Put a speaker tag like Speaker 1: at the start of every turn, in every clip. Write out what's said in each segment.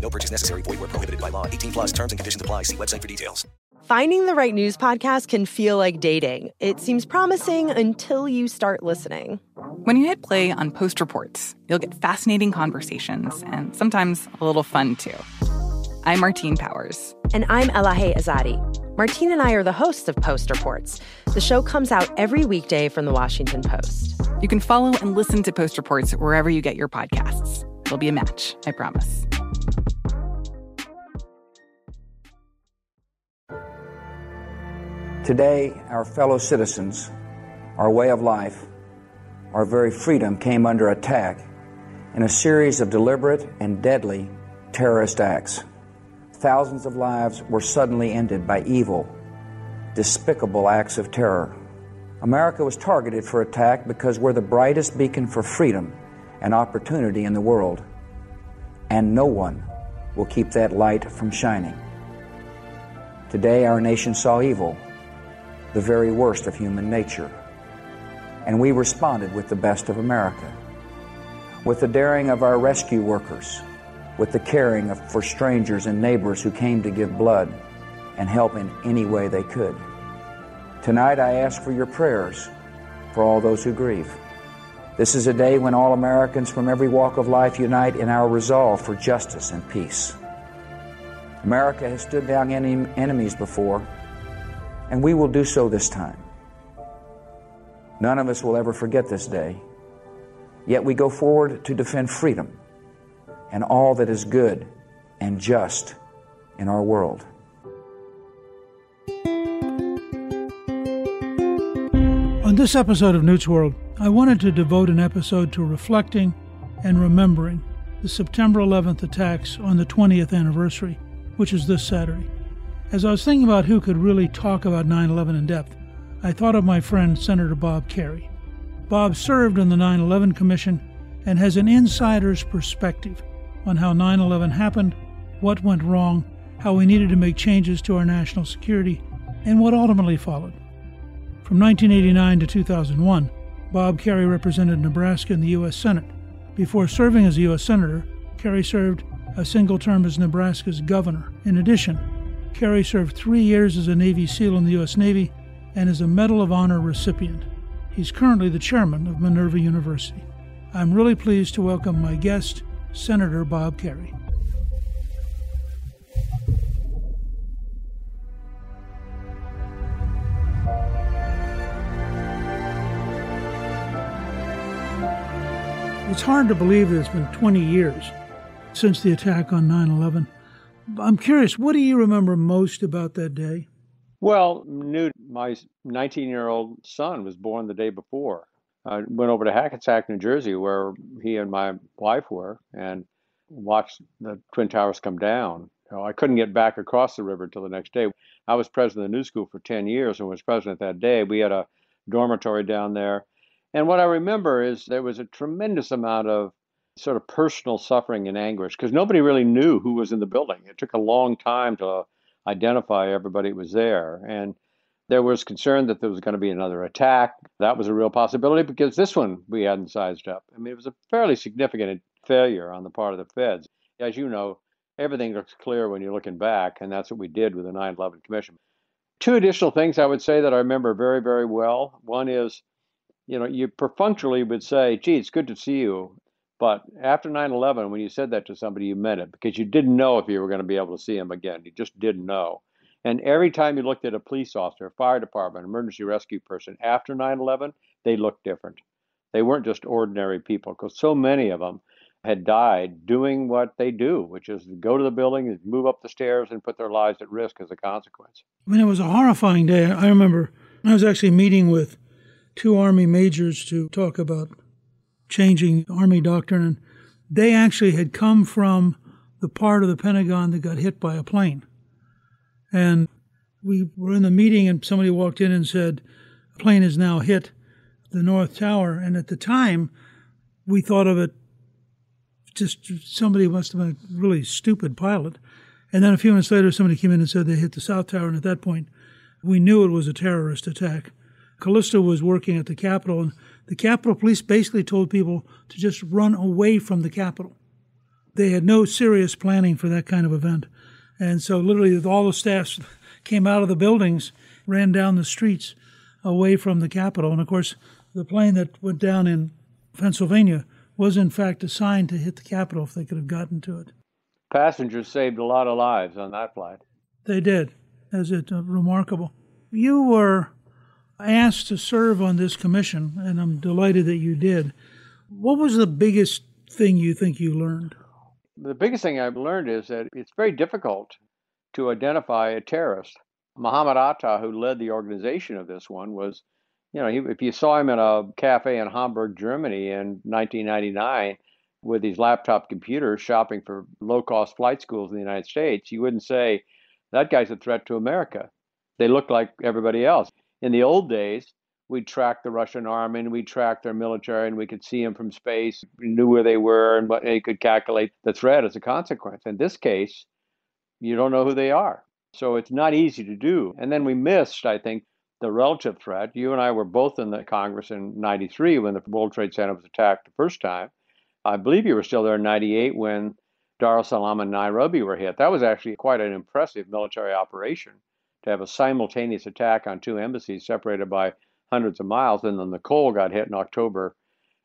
Speaker 1: No purchase necessary. Void where prohibited by law. 18 plus terms and conditions apply. See website for details.
Speaker 2: Finding the right news podcast can feel like dating. It seems promising until you start listening.
Speaker 3: When you hit play on Post Reports, you'll get fascinating conversations and sometimes a little fun too. I'm Martine Powers.
Speaker 2: And I'm Elahe Azadi. Martine and I are the hosts of Post Reports. The show comes out every weekday from the Washington Post.
Speaker 3: You can follow and listen to Post Reports wherever you get your podcasts. It'll be a match, I promise.
Speaker 4: Today, our fellow citizens, our way of life, our very freedom came under attack in a series of deliberate and deadly terrorist acts. Thousands of lives were suddenly ended by evil, despicable acts of terror. America was targeted for attack because we're the brightest beacon for freedom and opportunity in the world, and no one will keep that light from shining. Today, our nation saw evil the very worst of human nature. And we responded with the best of America, with the daring of our rescue workers, with the caring of, for strangers and neighbors who came to give blood and help in any way they could. Tonight I ask for your prayers for all those who grieve. This is a day when all Americans from every walk of life unite in our resolve for justice and peace. America has stood down enemies before and we will do so this time. None of us will ever forget this day, yet we go forward to defend freedom and all that is good and just in our world.
Speaker 5: On this episode of Newt's World, I wanted to devote an episode to reflecting and remembering the September 11th attacks on the 20th anniversary, which is this Saturday. As I was thinking about who could really talk about 9 11 in depth, I thought of my friend Senator Bob Kerrey. Bob served on the 9 11 Commission and has an insider's perspective on how 9 11 happened, what went wrong, how we needed to make changes to our national security, and what ultimately followed. From 1989 to 2001, Bob Kerrey represented Nebraska in the U.S. Senate. Before serving as a U.S. Senator, Kerrey served a single term as Nebraska's governor. In addition, Kerrey served three years as a Navy SEAL in the U.S. Navy and is a Medal of Honor recipient. He's currently the chairman of Minerva University. I'm really pleased to welcome my guest, Senator Bob Kerrey. It's hard to believe that it's been 20 years since the attack on 9 11. I'm curious, what do you remember most about that day?
Speaker 6: Well, Newt, my 19 year old son was born the day before. I went over to Hackensack, New Jersey, where he and my wife were, and watched the Twin Towers come down. I couldn't get back across the river until the next day. I was president of the New School for 10 years and was president that day. We had a dormitory down there. And what I remember is there was a tremendous amount of sort of personal suffering and anguish because nobody really knew who was in the building. It took a long time to identify everybody was there. And there was concern that there was going to be another attack. That was a real possibility because this one we hadn't sized up. I mean, it was a fairly significant failure on the part of the feds. As you know, everything looks clear when you're looking back, and that's what we did with the 9 11 Commission. Two additional things I would say that I remember very, very well. One is, you know, you perfunctorily would say, gee, it's good to see you. But after 9 11, when you said that to somebody, you meant it because you didn't know if you were going to be able to see him again. You just didn't know. And every time you looked at a police officer, a fire department, emergency rescue person after 9 11, they looked different. They weren't just ordinary people because so many of them had died doing what they do, which is go to the building, move up the stairs, and put their lives at risk as a consequence.
Speaker 5: I mean, it was a horrifying day. I remember I was actually meeting with two Army majors to talk about changing Army doctrine, and they actually had come from the part of the Pentagon that got hit by a plane. And we were in the meeting, and somebody walked in and said, plane has now hit the North Tower. And at the time, we thought of it just somebody must have been a really stupid pilot. And then a few minutes later, somebody came in and said they hit the South Tower. And at that point, we knew it was a terrorist attack. Callista was working at the Capitol, and the Capitol Police basically told people to just run away from the Capitol. They had no serious planning for that kind of event. And so, literally, all the staffs came out of the buildings, ran down the streets away from the Capitol. And of course, the plane that went down in Pennsylvania was in fact assigned to hit the Capitol if they could have gotten to it.
Speaker 6: Passengers saved a lot of lives on that flight.
Speaker 5: They did. As it uh, remarkable. You were asked to serve on this commission, and I'm delighted that you did. What was the biggest thing you think you learned?
Speaker 6: The biggest thing I've learned is that it's very difficult to identify a terrorist. Muhammad Atta, who led the organization of this one, was you know, if you saw him in a cafe in Hamburg, Germany in 1999 with these laptop computers shopping for low cost flight schools in the United States, you wouldn't say, that guy's a threat to America. They look like everybody else. In the old days, we'd track the Russian army and we'd track their military and we could see them from space, we knew where they were and what they could calculate the threat as a consequence. In this case, you don't know who they are. So it's not easy to do. And then we missed, I think, the relative threat. You and I were both in the Congress in 93 when the World Trade Center was attacked the first time. I believe you were still there in 98 when Dar es Salaam and Nairobi were hit. That was actually quite an impressive military operation to have a simultaneous attack on two embassies separated by hundreds of miles. And then the Cole got hit in October.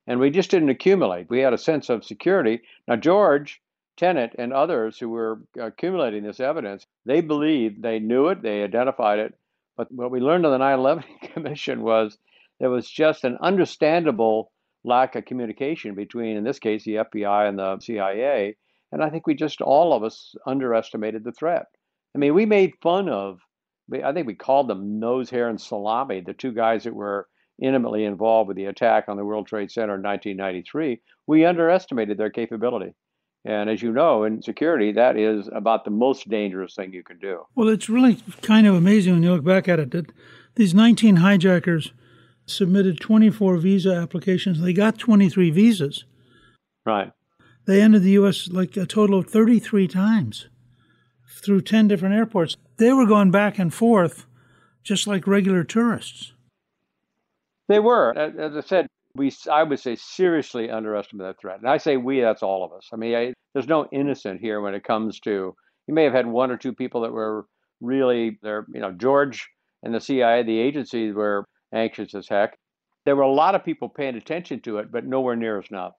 Speaker 6: And we just didn't accumulate. We had a sense of security. Now, George Tenet and others who were accumulating this evidence, they believed they knew it, they identified it, but what we learned on the 9 11 Commission was there was just an understandable lack of communication between, in this case, the FBI and the CIA. And I think we just, all of us, underestimated the threat. I mean, we made fun of, I think we called them nose hair and salami, the two guys that were intimately involved with the attack on the World Trade Center in 1993. We underestimated their capability. And as you know, in security, that is about the most dangerous thing you can do.
Speaker 5: Well, it's really kind of amazing when you look back at it that these 19 hijackers submitted 24 visa applications. They got 23 visas.
Speaker 6: Right.
Speaker 5: They entered the U.S. like a total of 33 times through 10 different airports. They were going back and forth just like regular tourists.
Speaker 6: They were. As I said, we, I would say, seriously underestimate that threat. And I say we, that's all of us. I mean, I, there's no innocent here when it comes to, you may have had one or two people that were really, they're, you know, George and the CIA, the agencies were anxious as heck. There were a lot of people paying attention to it, but nowhere near as enough.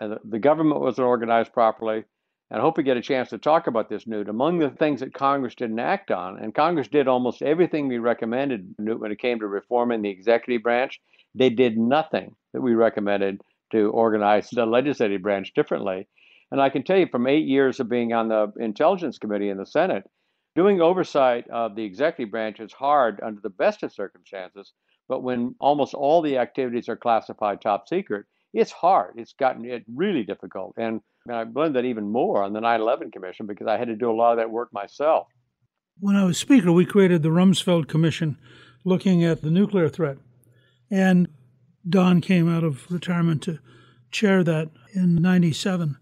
Speaker 6: And the, the government wasn't organized properly. And I hope we get a chance to talk about this, Newt. Among the things that Congress didn't act on, and Congress did almost everything we recommended, Newt, when it came to reforming the executive branch, they did nothing that we recommended to organize the legislative branch differently. And I can tell you from eight years of being on the Intelligence Committee in the Senate, doing oversight of the executive branch is hard under the best of circumstances. But when almost all the activities are classified top secret, it's hard. It's gotten it really difficult. And I learned that even more on the 9 11 Commission because I had to do a lot of that work myself.
Speaker 5: When I was Speaker, we created the Rumsfeld Commission looking at the nuclear threat. And Don came out of retirement to chair that. in 97.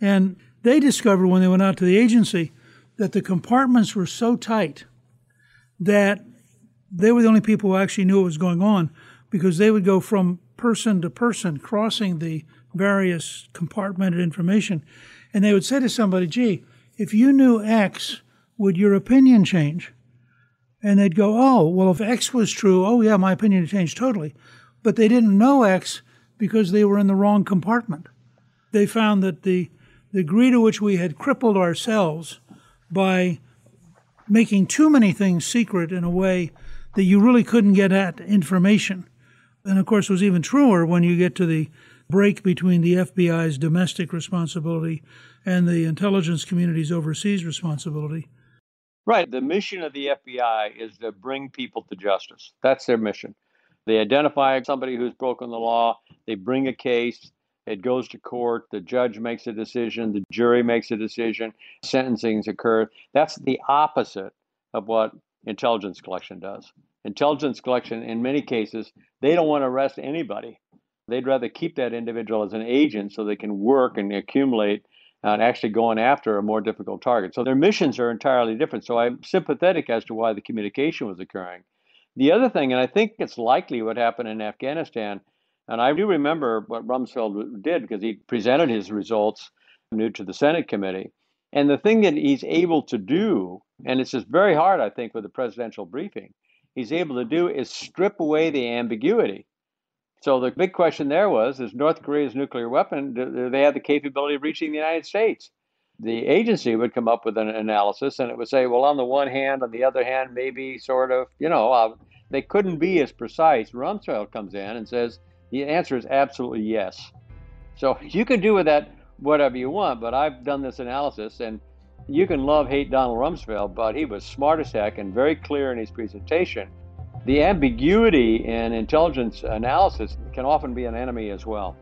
Speaker 5: And they discovered when they went out to the agency that the compartments were so tight that they were the only people who actually knew what was going on because they would go from person to person crossing the various compartmented information. And they would say to somebody, gee, if you knew X, would your opinion change? And they'd go, oh, well, if X was true, oh, yeah, my opinion would change totally. But they didn't know X because they were in the wrong compartment. They found that the, the degree to which we had crippled ourselves by making too many things secret in a way that you really couldn't get at information. And of course, it was even truer when you get to the break between the FBI's domestic responsibility and the intelligence community's overseas responsibility.
Speaker 6: Right. The mission of the FBI is to bring people to justice. That's their mission. They identify somebody who's broken the law, they bring a case, it goes to court, the judge makes a decision, the jury makes a decision, sentencings occur. That's the opposite of what intelligence collection does. Intelligence collection, in many cases, they don't want to arrest anybody. They'd rather keep that individual as an agent so they can work and accumulate uh, and actually going after a more difficult target. So their missions are entirely different. So I'm sympathetic as to why the communication was occurring. The other thing, and I think it's likely what happened in Afghanistan, and I do remember what Rumsfeld did because he presented his results new to the Senate committee. And the thing that he's able to do, and it's just very hard, I think, with the presidential briefing, he's able to do is strip away the ambiguity. So the big question there was: Is North Korea's nuclear weapon? Do, they have the capability of reaching the United States? The agency would come up with an analysis, and it would say, well, on the one hand, on the other hand, maybe sort of, you know, uh, they couldn't be as precise. Rumsfeld comes in and says the answer is absolutely yes. So you can do with that whatever you want, but I've done this analysis, and you can love hate Donald Rumsfeld, but he was smart as heck and very clear in his presentation. The ambiguity in intelligence analysis can often be an enemy as well.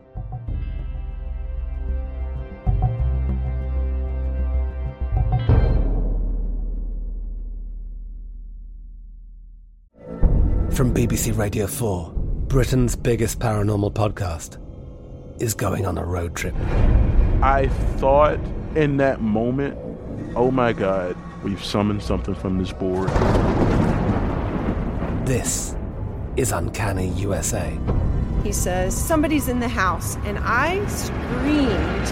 Speaker 7: From BBC Radio 4, Britain's biggest paranormal podcast is going on a road trip.
Speaker 8: I thought in that moment, oh my God, we've summoned something from this board.
Speaker 7: This is Uncanny USA.
Speaker 9: He says, Somebody's in the house, and I screamed.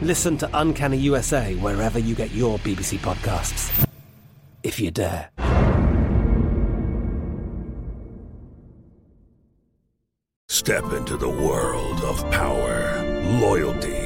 Speaker 7: Listen to Uncanny USA wherever you get your BBC podcasts, if you dare.
Speaker 10: Step into the world of power, loyalty,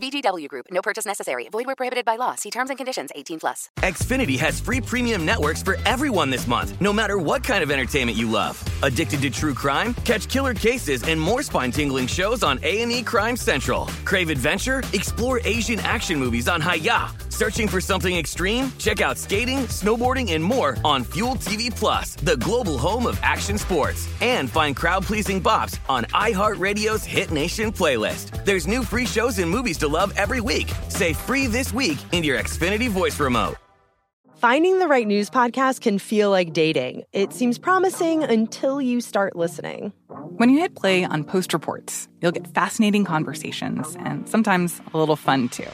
Speaker 11: VGW Group. No purchase necessary. Void where prohibited by law. See terms and conditions. 18 plus.
Speaker 12: Xfinity has free premium networks for everyone this month, no matter what kind of entertainment you love. Addicted to true crime? Catch killer cases and more spine-tingling shows on A&E Crime Central. Crave adventure? Explore Asian action movies on Hi-YAH. Searching for something extreme? Check out skating, snowboarding, and more on Fuel TV Plus, the global home of action sports. And find crowd-pleasing bops on iHeartRadio's Hit Nation playlist. There's new free shows and movies to love every week. Say free this week in your Xfinity voice remote.
Speaker 2: Finding the right news podcast can feel like dating. It seems promising until you start listening.
Speaker 3: When you hit play on Post Reports, you'll get fascinating conversations and sometimes a little fun too.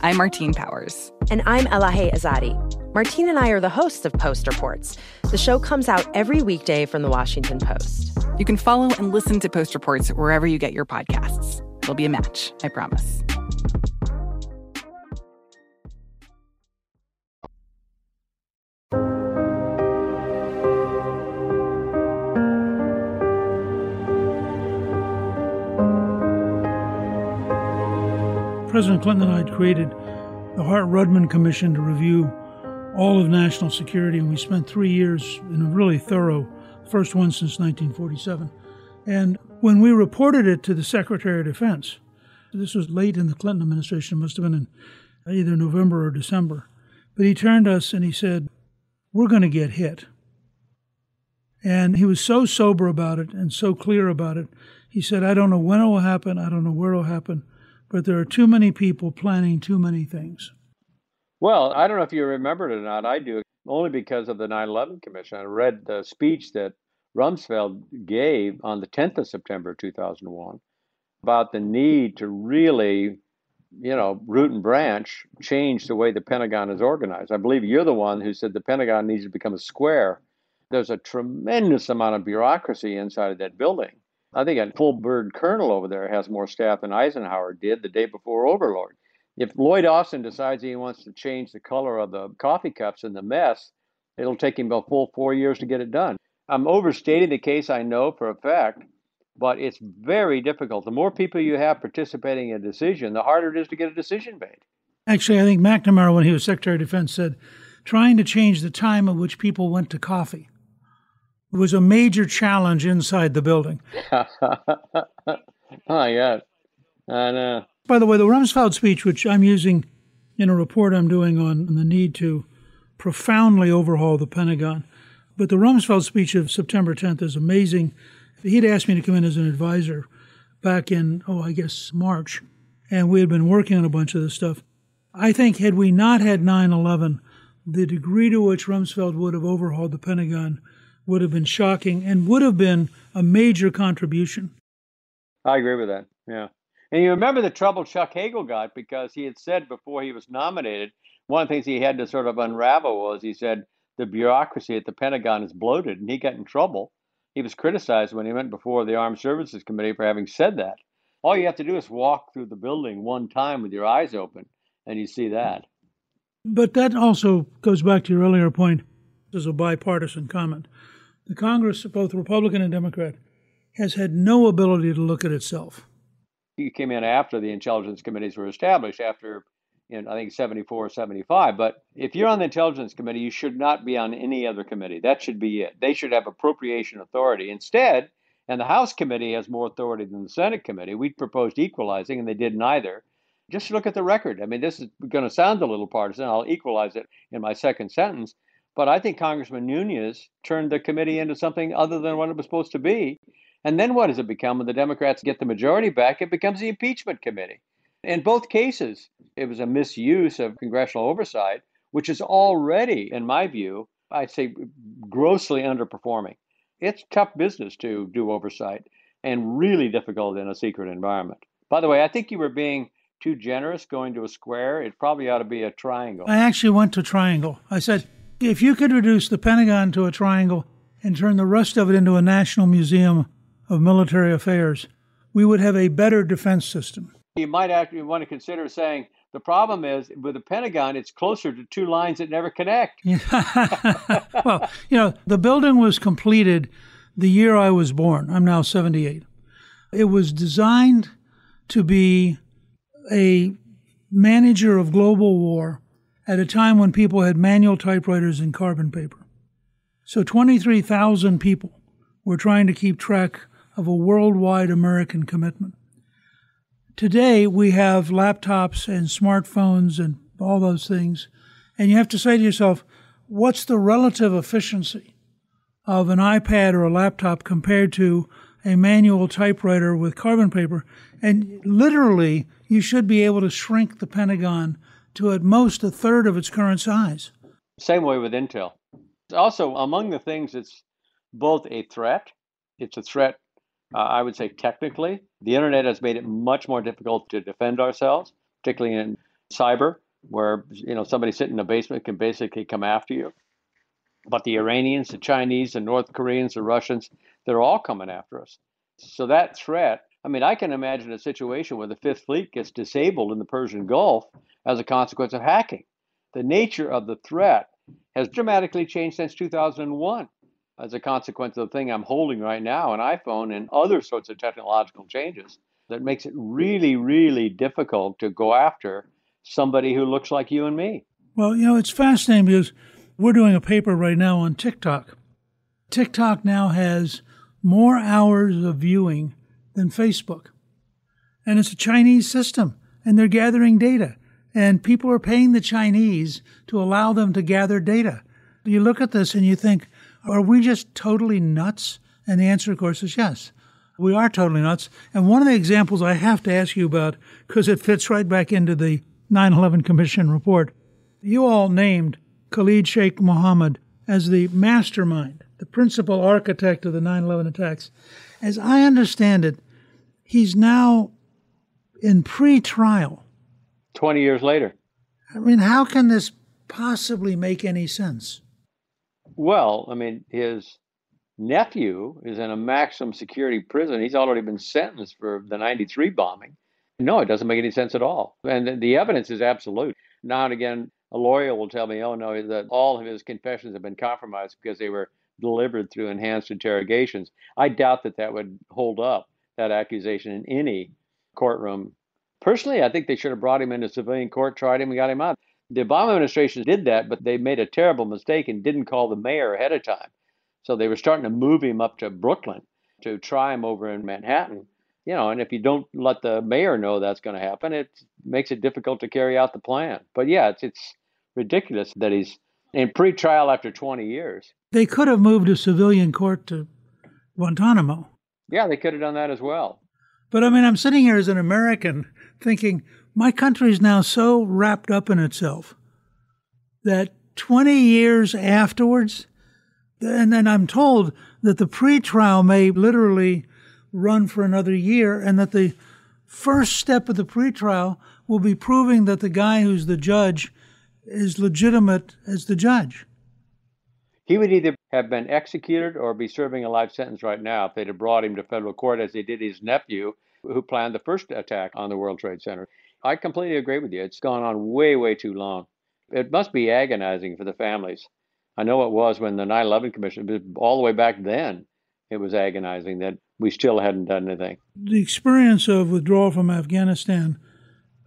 Speaker 3: I'm Martine Powers.
Speaker 2: And I'm Elahe Azadi. Martine and I are the hosts of Post Reports. The show comes out every weekday from the Washington Post.
Speaker 3: You can follow and listen to Post Reports wherever you get your podcasts. It'll be a match, I promise.
Speaker 5: President Clinton and I had created the Hart Rudman Commission to review all of national security, and we spent three years in a really thorough, first one since 1947. And when we reported it to the Secretary of Defense, this was late in the Clinton administration, must have been in either November or December. But he turned us and he said, We're going to get hit. And he was so sober about it and so clear about it. He said, I don't know when it will happen, I don't know where it will happen, but there are too many people planning too many things.
Speaker 6: Well, I don't know if you remember it or not. I do, only because of the 9 11 Commission. I read the speech that Rumsfeld gave on the 10th of September 2001 about the need to really, you know, root and branch change the way the Pentagon is organized. I believe you're the one who said the Pentagon needs to become a square. There's a tremendous amount of bureaucracy inside of that building. I think a full bird colonel over there has more staff than Eisenhower did the day before Overlord. If Lloyd Austin decides he wants to change the color of the coffee cups in the mess, it'll take him a full four years to get it done. I'm overstating the case, I know for a fact, but it's very difficult. The more people you have participating in a decision, the harder it is to get a decision made.
Speaker 5: Actually, I think McNamara, when he was Secretary of Defense, said trying to change the time at which people went to coffee was a major challenge inside the building.
Speaker 6: oh, yeah. I know.
Speaker 5: By the way, the Rumsfeld speech, which I'm using in a report I'm doing on the need to profoundly overhaul the Pentagon, but the Rumsfeld speech of September 10th is amazing he'd asked me to come in as an advisor back in, oh, I guess March, and we had been working on a bunch of this stuff. I think had we not had 9 11, the degree to which Rumsfeld would have overhauled the Pentagon would have been shocking and would have been a major contribution.
Speaker 6: I agree with that. Yeah. And you remember the trouble Chuck Hagel got because he had said before he was nominated, one of the things he had to sort of unravel was he said the bureaucracy at the Pentagon is bloated, and he got in trouble he was criticized when he went before the Armed Services Committee for having said that. All you have to do is walk through the building one time with your eyes open, and you see that.
Speaker 5: But that also goes back to your earlier point. This is a bipartisan comment. The Congress, both Republican and Democrat, has had no ability to look at itself.
Speaker 6: He came in after the intelligence committees were established, after in I think 74 or 75. But if you're on the Intelligence Committee, you should not be on any other committee. That should be it. They should have appropriation authority. Instead, and the House Committee has more authority than the Senate Committee, we proposed equalizing, and they did neither. Just look at the record. I mean, this is going to sound a little partisan. I'll equalize it in my second sentence. But I think Congressman Nunes turned the committee into something other than what it was supposed to be. And then what does it become when the Democrats get the majority back? It becomes the impeachment committee. In both cases, it was a misuse of congressional oversight, which is already, in my view, I'd say grossly underperforming. It's tough business to do oversight and really difficult in a secret environment. By the way, I think you were being too generous going to a square. It probably ought to be a triangle.
Speaker 5: I actually went to triangle. I said, if you could reduce the Pentagon to a triangle and turn the rest of it into a national museum of military affairs, we would have a better defense system
Speaker 6: you might actually want to consider saying the problem is with the Pentagon, it's closer to two lines that never connect.
Speaker 5: well, you know, the building was completed the year I was born. I'm now 78. It was designed to be a manager of global war at a time when people had manual typewriters and carbon paper. So 23,000 people were trying to keep track of a worldwide American commitment. Today, we have laptops and smartphones and all those things. And you have to say to yourself, what's the relative efficiency of an iPad or a laptop compared to a manual typewriter with carbon paper? And literally, you should be able to shrink the Pentagon to at most a third of its current size.
Speaker 6: Same way with Intel. Also, among the things, it's both a threat, it's a threat uh, I would say technically, the internet has made it much more difficult to defend ourselves, particularly in cyber, where you know somebody sitting in a basement can basically come after you. But the Iranians, the Chinese, the North Koreans, the Russians, they're all coming after us. So that threat, I mean, I can imagine a situation where the Fifth Fleet gets disabled in the Persian Gulf as a consequence of hacking. The nature of the threat has dramatically changed since 2001 as a consequence of the thing I'm holding right now, an iPhone, and other sorts of technological changes that makes it really, really difficult to go after somebody who looks like you and me.
Speaker 5: Well, you know, it's fascinating because we're doing a paper right now on TikTok. TikTok now has more hours of viewing than Facebook. And it's a Chinese system, and they're gathering data. and people are paying the Chinese to allow them to gather data. You look at this and you think, are we just totally nuts? And the answer, of course, is yes. We are totally nuts. And one of the examples I have to ask you about, because it fits right back into the 9 11 Commission report, you all named Khalid Sheikh Mohammed as the mastermind, the principal architect of the 9 11 attacks. As I understand it, he's now in pre trial.
Speaker 6: 20 years later.
Speaker 5: I mean, how can this possibly make any sense?
Speaker 6: Well, I mean, his nephew is in a maximum security prison. He's already been sentenced for the 93 bombing. No, it doesn't make any sense at all. And the evidence is absolute. Now and again, a lawyer will tell me, oh, no, that all of his confessions have been compromised because they were delivered through enhanced interrogations. I doubt that that would hold up, that accusation, in any courtroom. Personally, I think they should have brought him into civilian court, tried him, and got him out. The Obama administration did that, but they made a terrible mistake and didn't call the mayor ahead of time. So they were starting to move him up to Brooklyn to try him over in Manhattan. You know, and if you don't let the mayor know that's going to happen, it makes it difficult to carry out the plan. But yeah, it's it's ridiculous that he's in pre-trial after 20 years.
Speaker 5: They could have moved a civilian court to Guantanamo.
Speaker 6: Yeah, they could have done that as well.
Speaker 5: But I mean, I'm sitting here as an American thinking my country is now so wrapped up in itself that 20 years afterwards, and then I'm told that the pretrial may literally run for another year, and that the first step of the pretrial will be proving that the guy who's the judge is legitimate as the judge.
Speaker 6: He would either have been executed or be serving a life sentence right now if they'd have brought him to federal court as they did his nephew, who planned the first attack on the World Trade Center. I completely agree with you. It's gone on way, way too long. It must be agonizing for the families. I know it was when the 9 11 Commission, all the way back then, it was agonizing that we still hadn't done anything.
Speaker 5: The experience of withdrawal from Afghanistan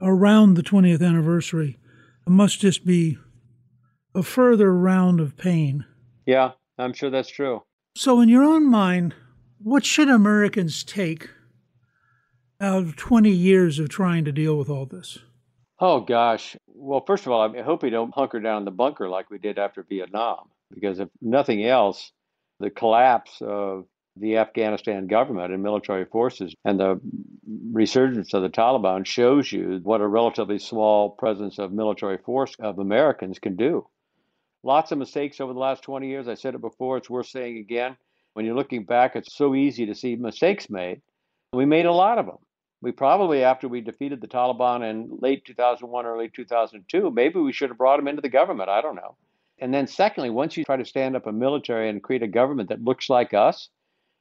Speaker 5: around the 20th anniversary must just be a further round of pain.
Speaker 6: Yeah, I'm sure that's true.
Speaker 5: So, in your own mind, what should Americans take out of 20 years of trying to deal with all this?
Speaker 6: Oh, gosh. Well, first of all, I hope we don't hunker down in the bunker like we did after Vietnam, because if nothing else, the collapse of the Afghanistan government and military forces and the resurgence of the Taliban shows you what a relatively small presence of military force of Americans can do. Lots of mistakes over the last 20 years. I said it before, it's worth saying again. When you're looking back, it's so easy to see mistakes made. We made a lot of them. We probably, after we defeated the Taliban in late 2001, early 2002, maybe we should have brought them into the government. I don't know. And then, secondly, once you try to stand up a military and create a government that looks like us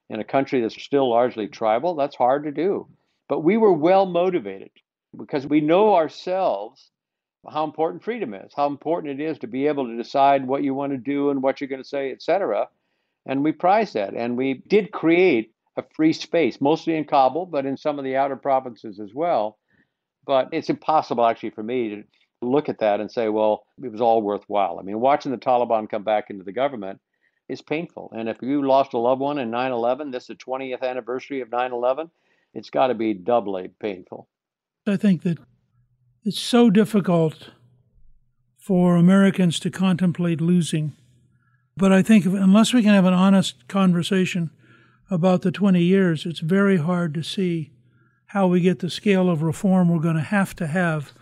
Speaker 6: in a country that's still largely tribal, that's hard to do. But we were well motivated because we know ourselves how important freedom is, how important it is to be able to decide what you want to do and what you're going to say, etc. And we prize that. And we did create a free space, mostly in Kabul, but in some of the outer provinces as well. But it's impossible actually for me to look at that and say, well, it was all worthwhile. I mean, watching the Taliban come back into the government is painful. And if you lost a loved one in 9 11, this is the 20th anniversary of 9 11, it's got to be doubly painful.
Speaker 5: I think that it's so difficult for Americans to contemplate losing. But I think unless we can have an honest conversation about the 20 years, it's very hard to see how we get the scale of reform we're going to have to have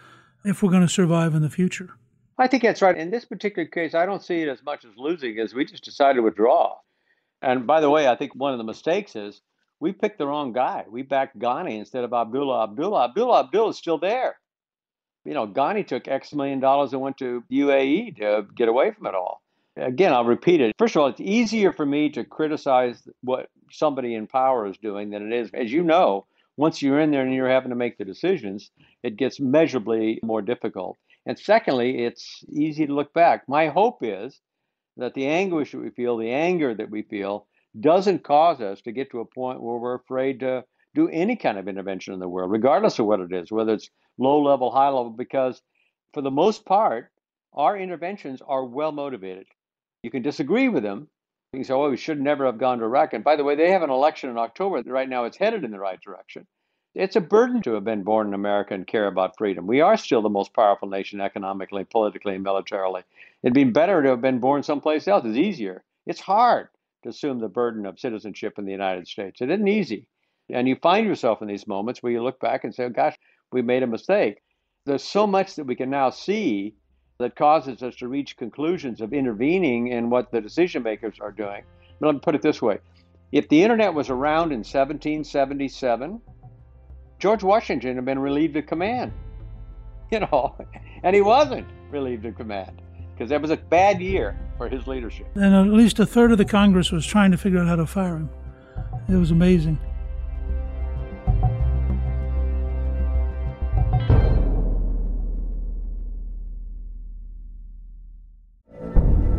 Speaker 5: if we're going to survive in the future.
Speaker 6: I think that's right. In this particular case, I don't see it as much as losing as we just decided to withdraw. And by the way, I think one of the mistakes is we picked the wrong guy. We backed Ghani instead of Abdullah Abdullah. Abdullah Abdullah is still there. You know, Ghani took X million dollars and went to UAE to get away from it all. Again, I'll repeat it. First of all, it's easier for me to criticize what somebody in power is doing than it is, as you know, once you're in there and you're having to make the decisions, it gets measurably more difficult. And secondly, it's easy to look back. My hope is that the anguish that we feel, the anger that we feel, doesn't cause us to get to a point where we're afraid to do any kind of intervention in the world, regardless of what it is, whether it's low level, high level, because for the most part, our interventions are well motivated. You can disagree with them. You say, oh, we should never have gone to Iraq. And by the way, they have an election in October. Right now, it's headed in the right direction. It's a burden to have been born in America and care about freedom. We are still the most powerful nation economically, politically, and militarily. It'd be better to have been born someplace else. It's easier. It's hard to assume the burden of citizenship in the United States. It isn't easy. And you find yourself in these moments where you look back and say, oh, gosh, we made a mistake. There's so much that we can now see that causes us to reach conclusions of intervening in what the decision makers are doing. But let me put it this way if the internet was around in 1777, George Washington had been relieved of command. You know, and he wasn't relieved of command because that was a bad year for his leadership.
Speaker 5: And at least a third of the Congress was trying to figure out how to fire him. It was amazing.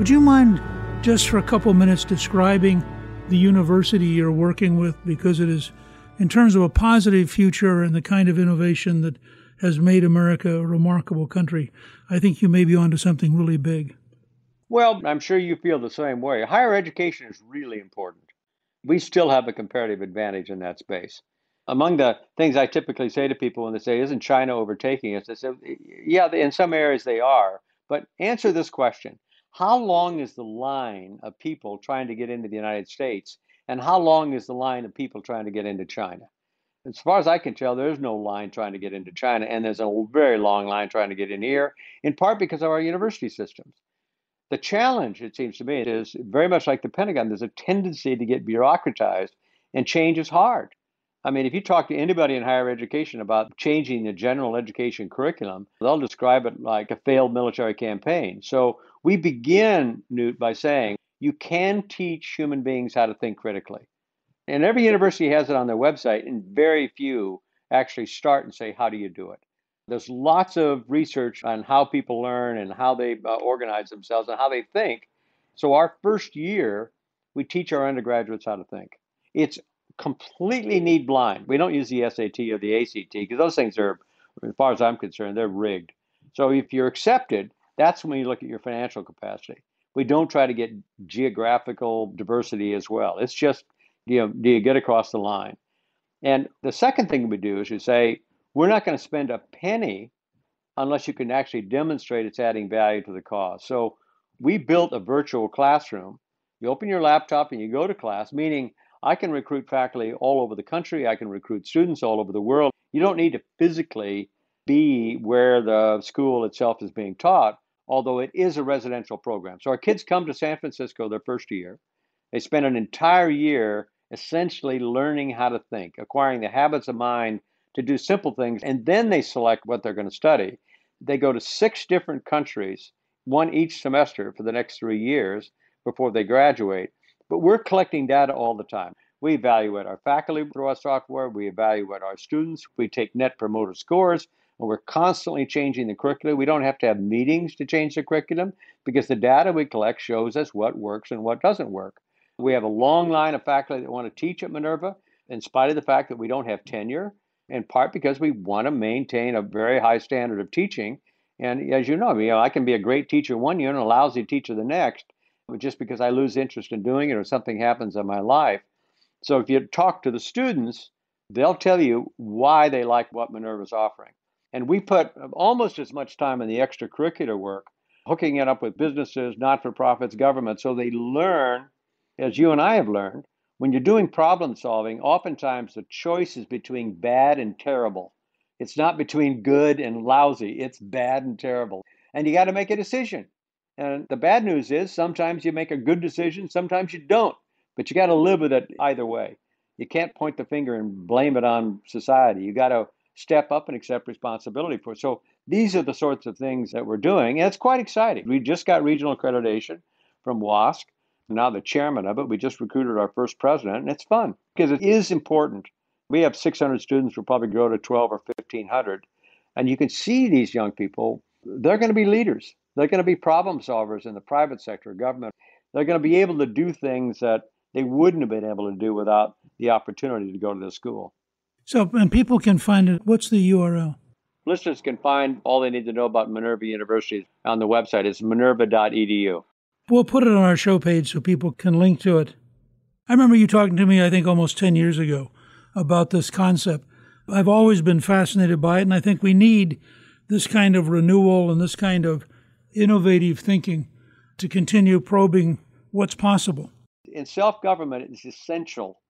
Speaker 5: Would you mind just for a couple minutes describing the university you're working with because it is, in terms of a positive future and the kind of innovation that has made America a remarkable country, I think you may be onto something really big.
Speaker 6: Well, I'm sure you feel the same way. Higher education is really important. We still have a comparative advantage in that space. Among the things I typically say to people when they say, Isn't China overtaking us? I say, Yeah, in some areas they are. But answer this question how long is the line of people trying to get into the United States? And how long is the line of people trying to get into China? As far as I can tell, there's no line trying to get into China, and there's a very long line trying to get in here, in part because of our university systems. The challenge, it seems to me, is very much like the Pentagon. There's a tendency to get bureaucratized, and change is hard. I mean, if you talk to anybody in higher education about changing the general education curriculum, they'll describe it like a failed military campaign. So we begin, Newt, by saying you can teach human beings how to think critically. And every university has it on their website, and very few actually start and say, How do you do it? There's lots of research on how people learn and how they uh, organize themselves and how they think. So, our first year, we teach our undergraduates how to think. It's completely need blind. We don't use the SAT or the ACT because those things are, as far as I'm concerned, they're rigged. So if you're accepted, that's when you look at your financial capacity. We don't try to get geographical diversity as well. It's just, you know, do you get across the line? And the second thing we do is we say, we're not going to spend a penny unless you can actually demonstrate it's adding value to the cause. So we built a virtual classroom. You open your laptop and you go to class, meaning I can recruit faculty all over the country. I can recruit students all over the world. You don't need to physically be where the school itself is being taught, although it is a residential program. So our kids come to San Francisco their first year. They spend an entire year essentially learning how to think, acquiring the habits of mind to do simple things, and then they select what they're going to study. They go to six different countries, one each semester for the next three years before they graduate. But we're collecting data all the time. We evaluate our faculty through our software, we evaluate our students, we take net promoter scores, and we're constantly changing the curriculum. We don't have to have meetings to change the curriculum because the data we collect shows us what works and what doesn't work. We have a long line of faculty that want to teach at Minerva, in spite of the fact that we don't have tenure, in part because we want to maintain a very high standard of teaching. And as you know, you know, I can be a great teacher one year and a lousy teacher the next, just because I lose interest in doing it or something happens in my life. So if you talk to the students, they'll tell you why they like what Minerva's offering. And we put almost as much time in the extracurricular work, hooking it up with businesses, not for profits, government, so they learn, as you and I have learned, when you're doing problem solving, oftentimes the choice is between bad and terrible. It's not between good and lousy, it's bad and terrible. And you got to make a decision. And the bad news is sometimes you make a good decision, sometimes you don't. But you got to live with it either way. You can't point the finger and blame it on society. You got to step up and accept responsibility for it. So these are the sorts of things that we're doing, and it's quite exciting. We just got regional accreditation from WASC. Now the chairman of it, we just recruited our first president, and it's fun because it is important. We have 600 students. We'll probably grow to 12 or 1,500, and you can see these young people. They're going to be leaders. They're going to be problem solvers in the private sector, government. They're going to be able to do things that they wouldn't have been able to do without the opportunity to go to the school.
Speaker 5: So, and people can find it. What's the URL?
Speaker 6: Listeners can find all they need to know about Minerva University on the website. It's minerva.edu.
Speaker 5: We'll put it on our show page so people can link to it. I remember you talking to me, I think, almost 10 years ago about this concept. I've always been fascinated by it, and I think we need this kind of renewal and this kind of innovative thinking to continue probing what's possible
Speaker 6: in self government, it's essential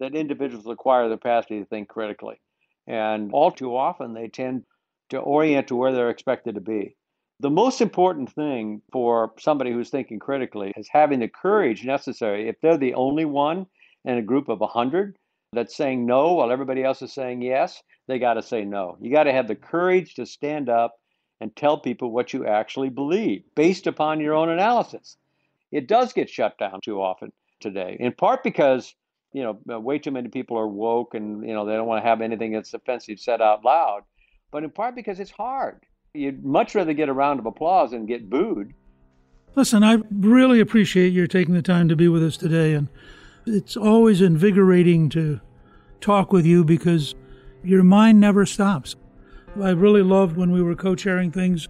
Speaker 6: that individuals acquire the capacity to think critically. And all too often, they tend to orient to where they're expected to be. The most important thing for somebody who's thinking critically is having the courage necessary. If they're the only one in a group of 100 that's saying no while everybody else is saying yes, they got to say no. You got to have the courage to stand up and tell people what you actually believe based upon your own analysis. It does get shut down too often today, in part because you know uh, way too many people are woke and you know they don't want to have anything that's offensive said out loud, but in part because it's hard. You'd much rather get a round of applause than get booed.
Speaker 5: Listen, I really appreciate your taking the time to be with us today, and it's always invigorating to talk with you because your mind never stops. I really loved when we were co-chairing things.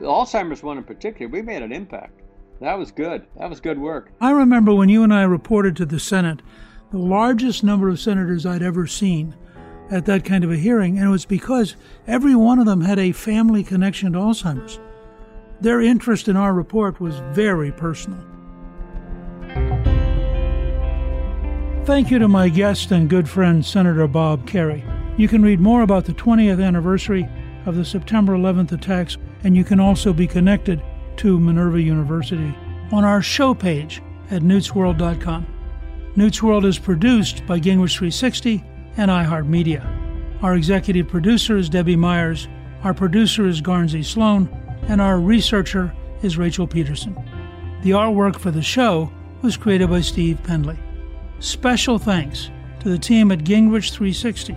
Speaker 6: The Alzheimer's one in particular, we made an impact. That was good. That was good work.
Speaker 5: I remember when you and I reported to the Senate, the largest number of senators I'd ever seen at that kind of a hearing, and it was because every one of them had a family connection to Alzheimer's. Their interest in our report was very personal. Thank you to my guest and good friend, Senator Bob Kerrey. You can read more about the 20th anniversary of the September 11th attacks, and you can also be connected to Minerva University on our show page at newtsworld.com. Newt's World is produced by Gingrich 360 and iHeartMedia. Our executive producer is Debbie Myers, our producer is Garnsey Sloan, and our researcher is Rachel Peterson. The artwork for the show was created by Steve Pendley. Special thanks to the team at Gingrich 360.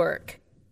Speaker 2: work.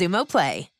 Speaker 2: Xumo Play.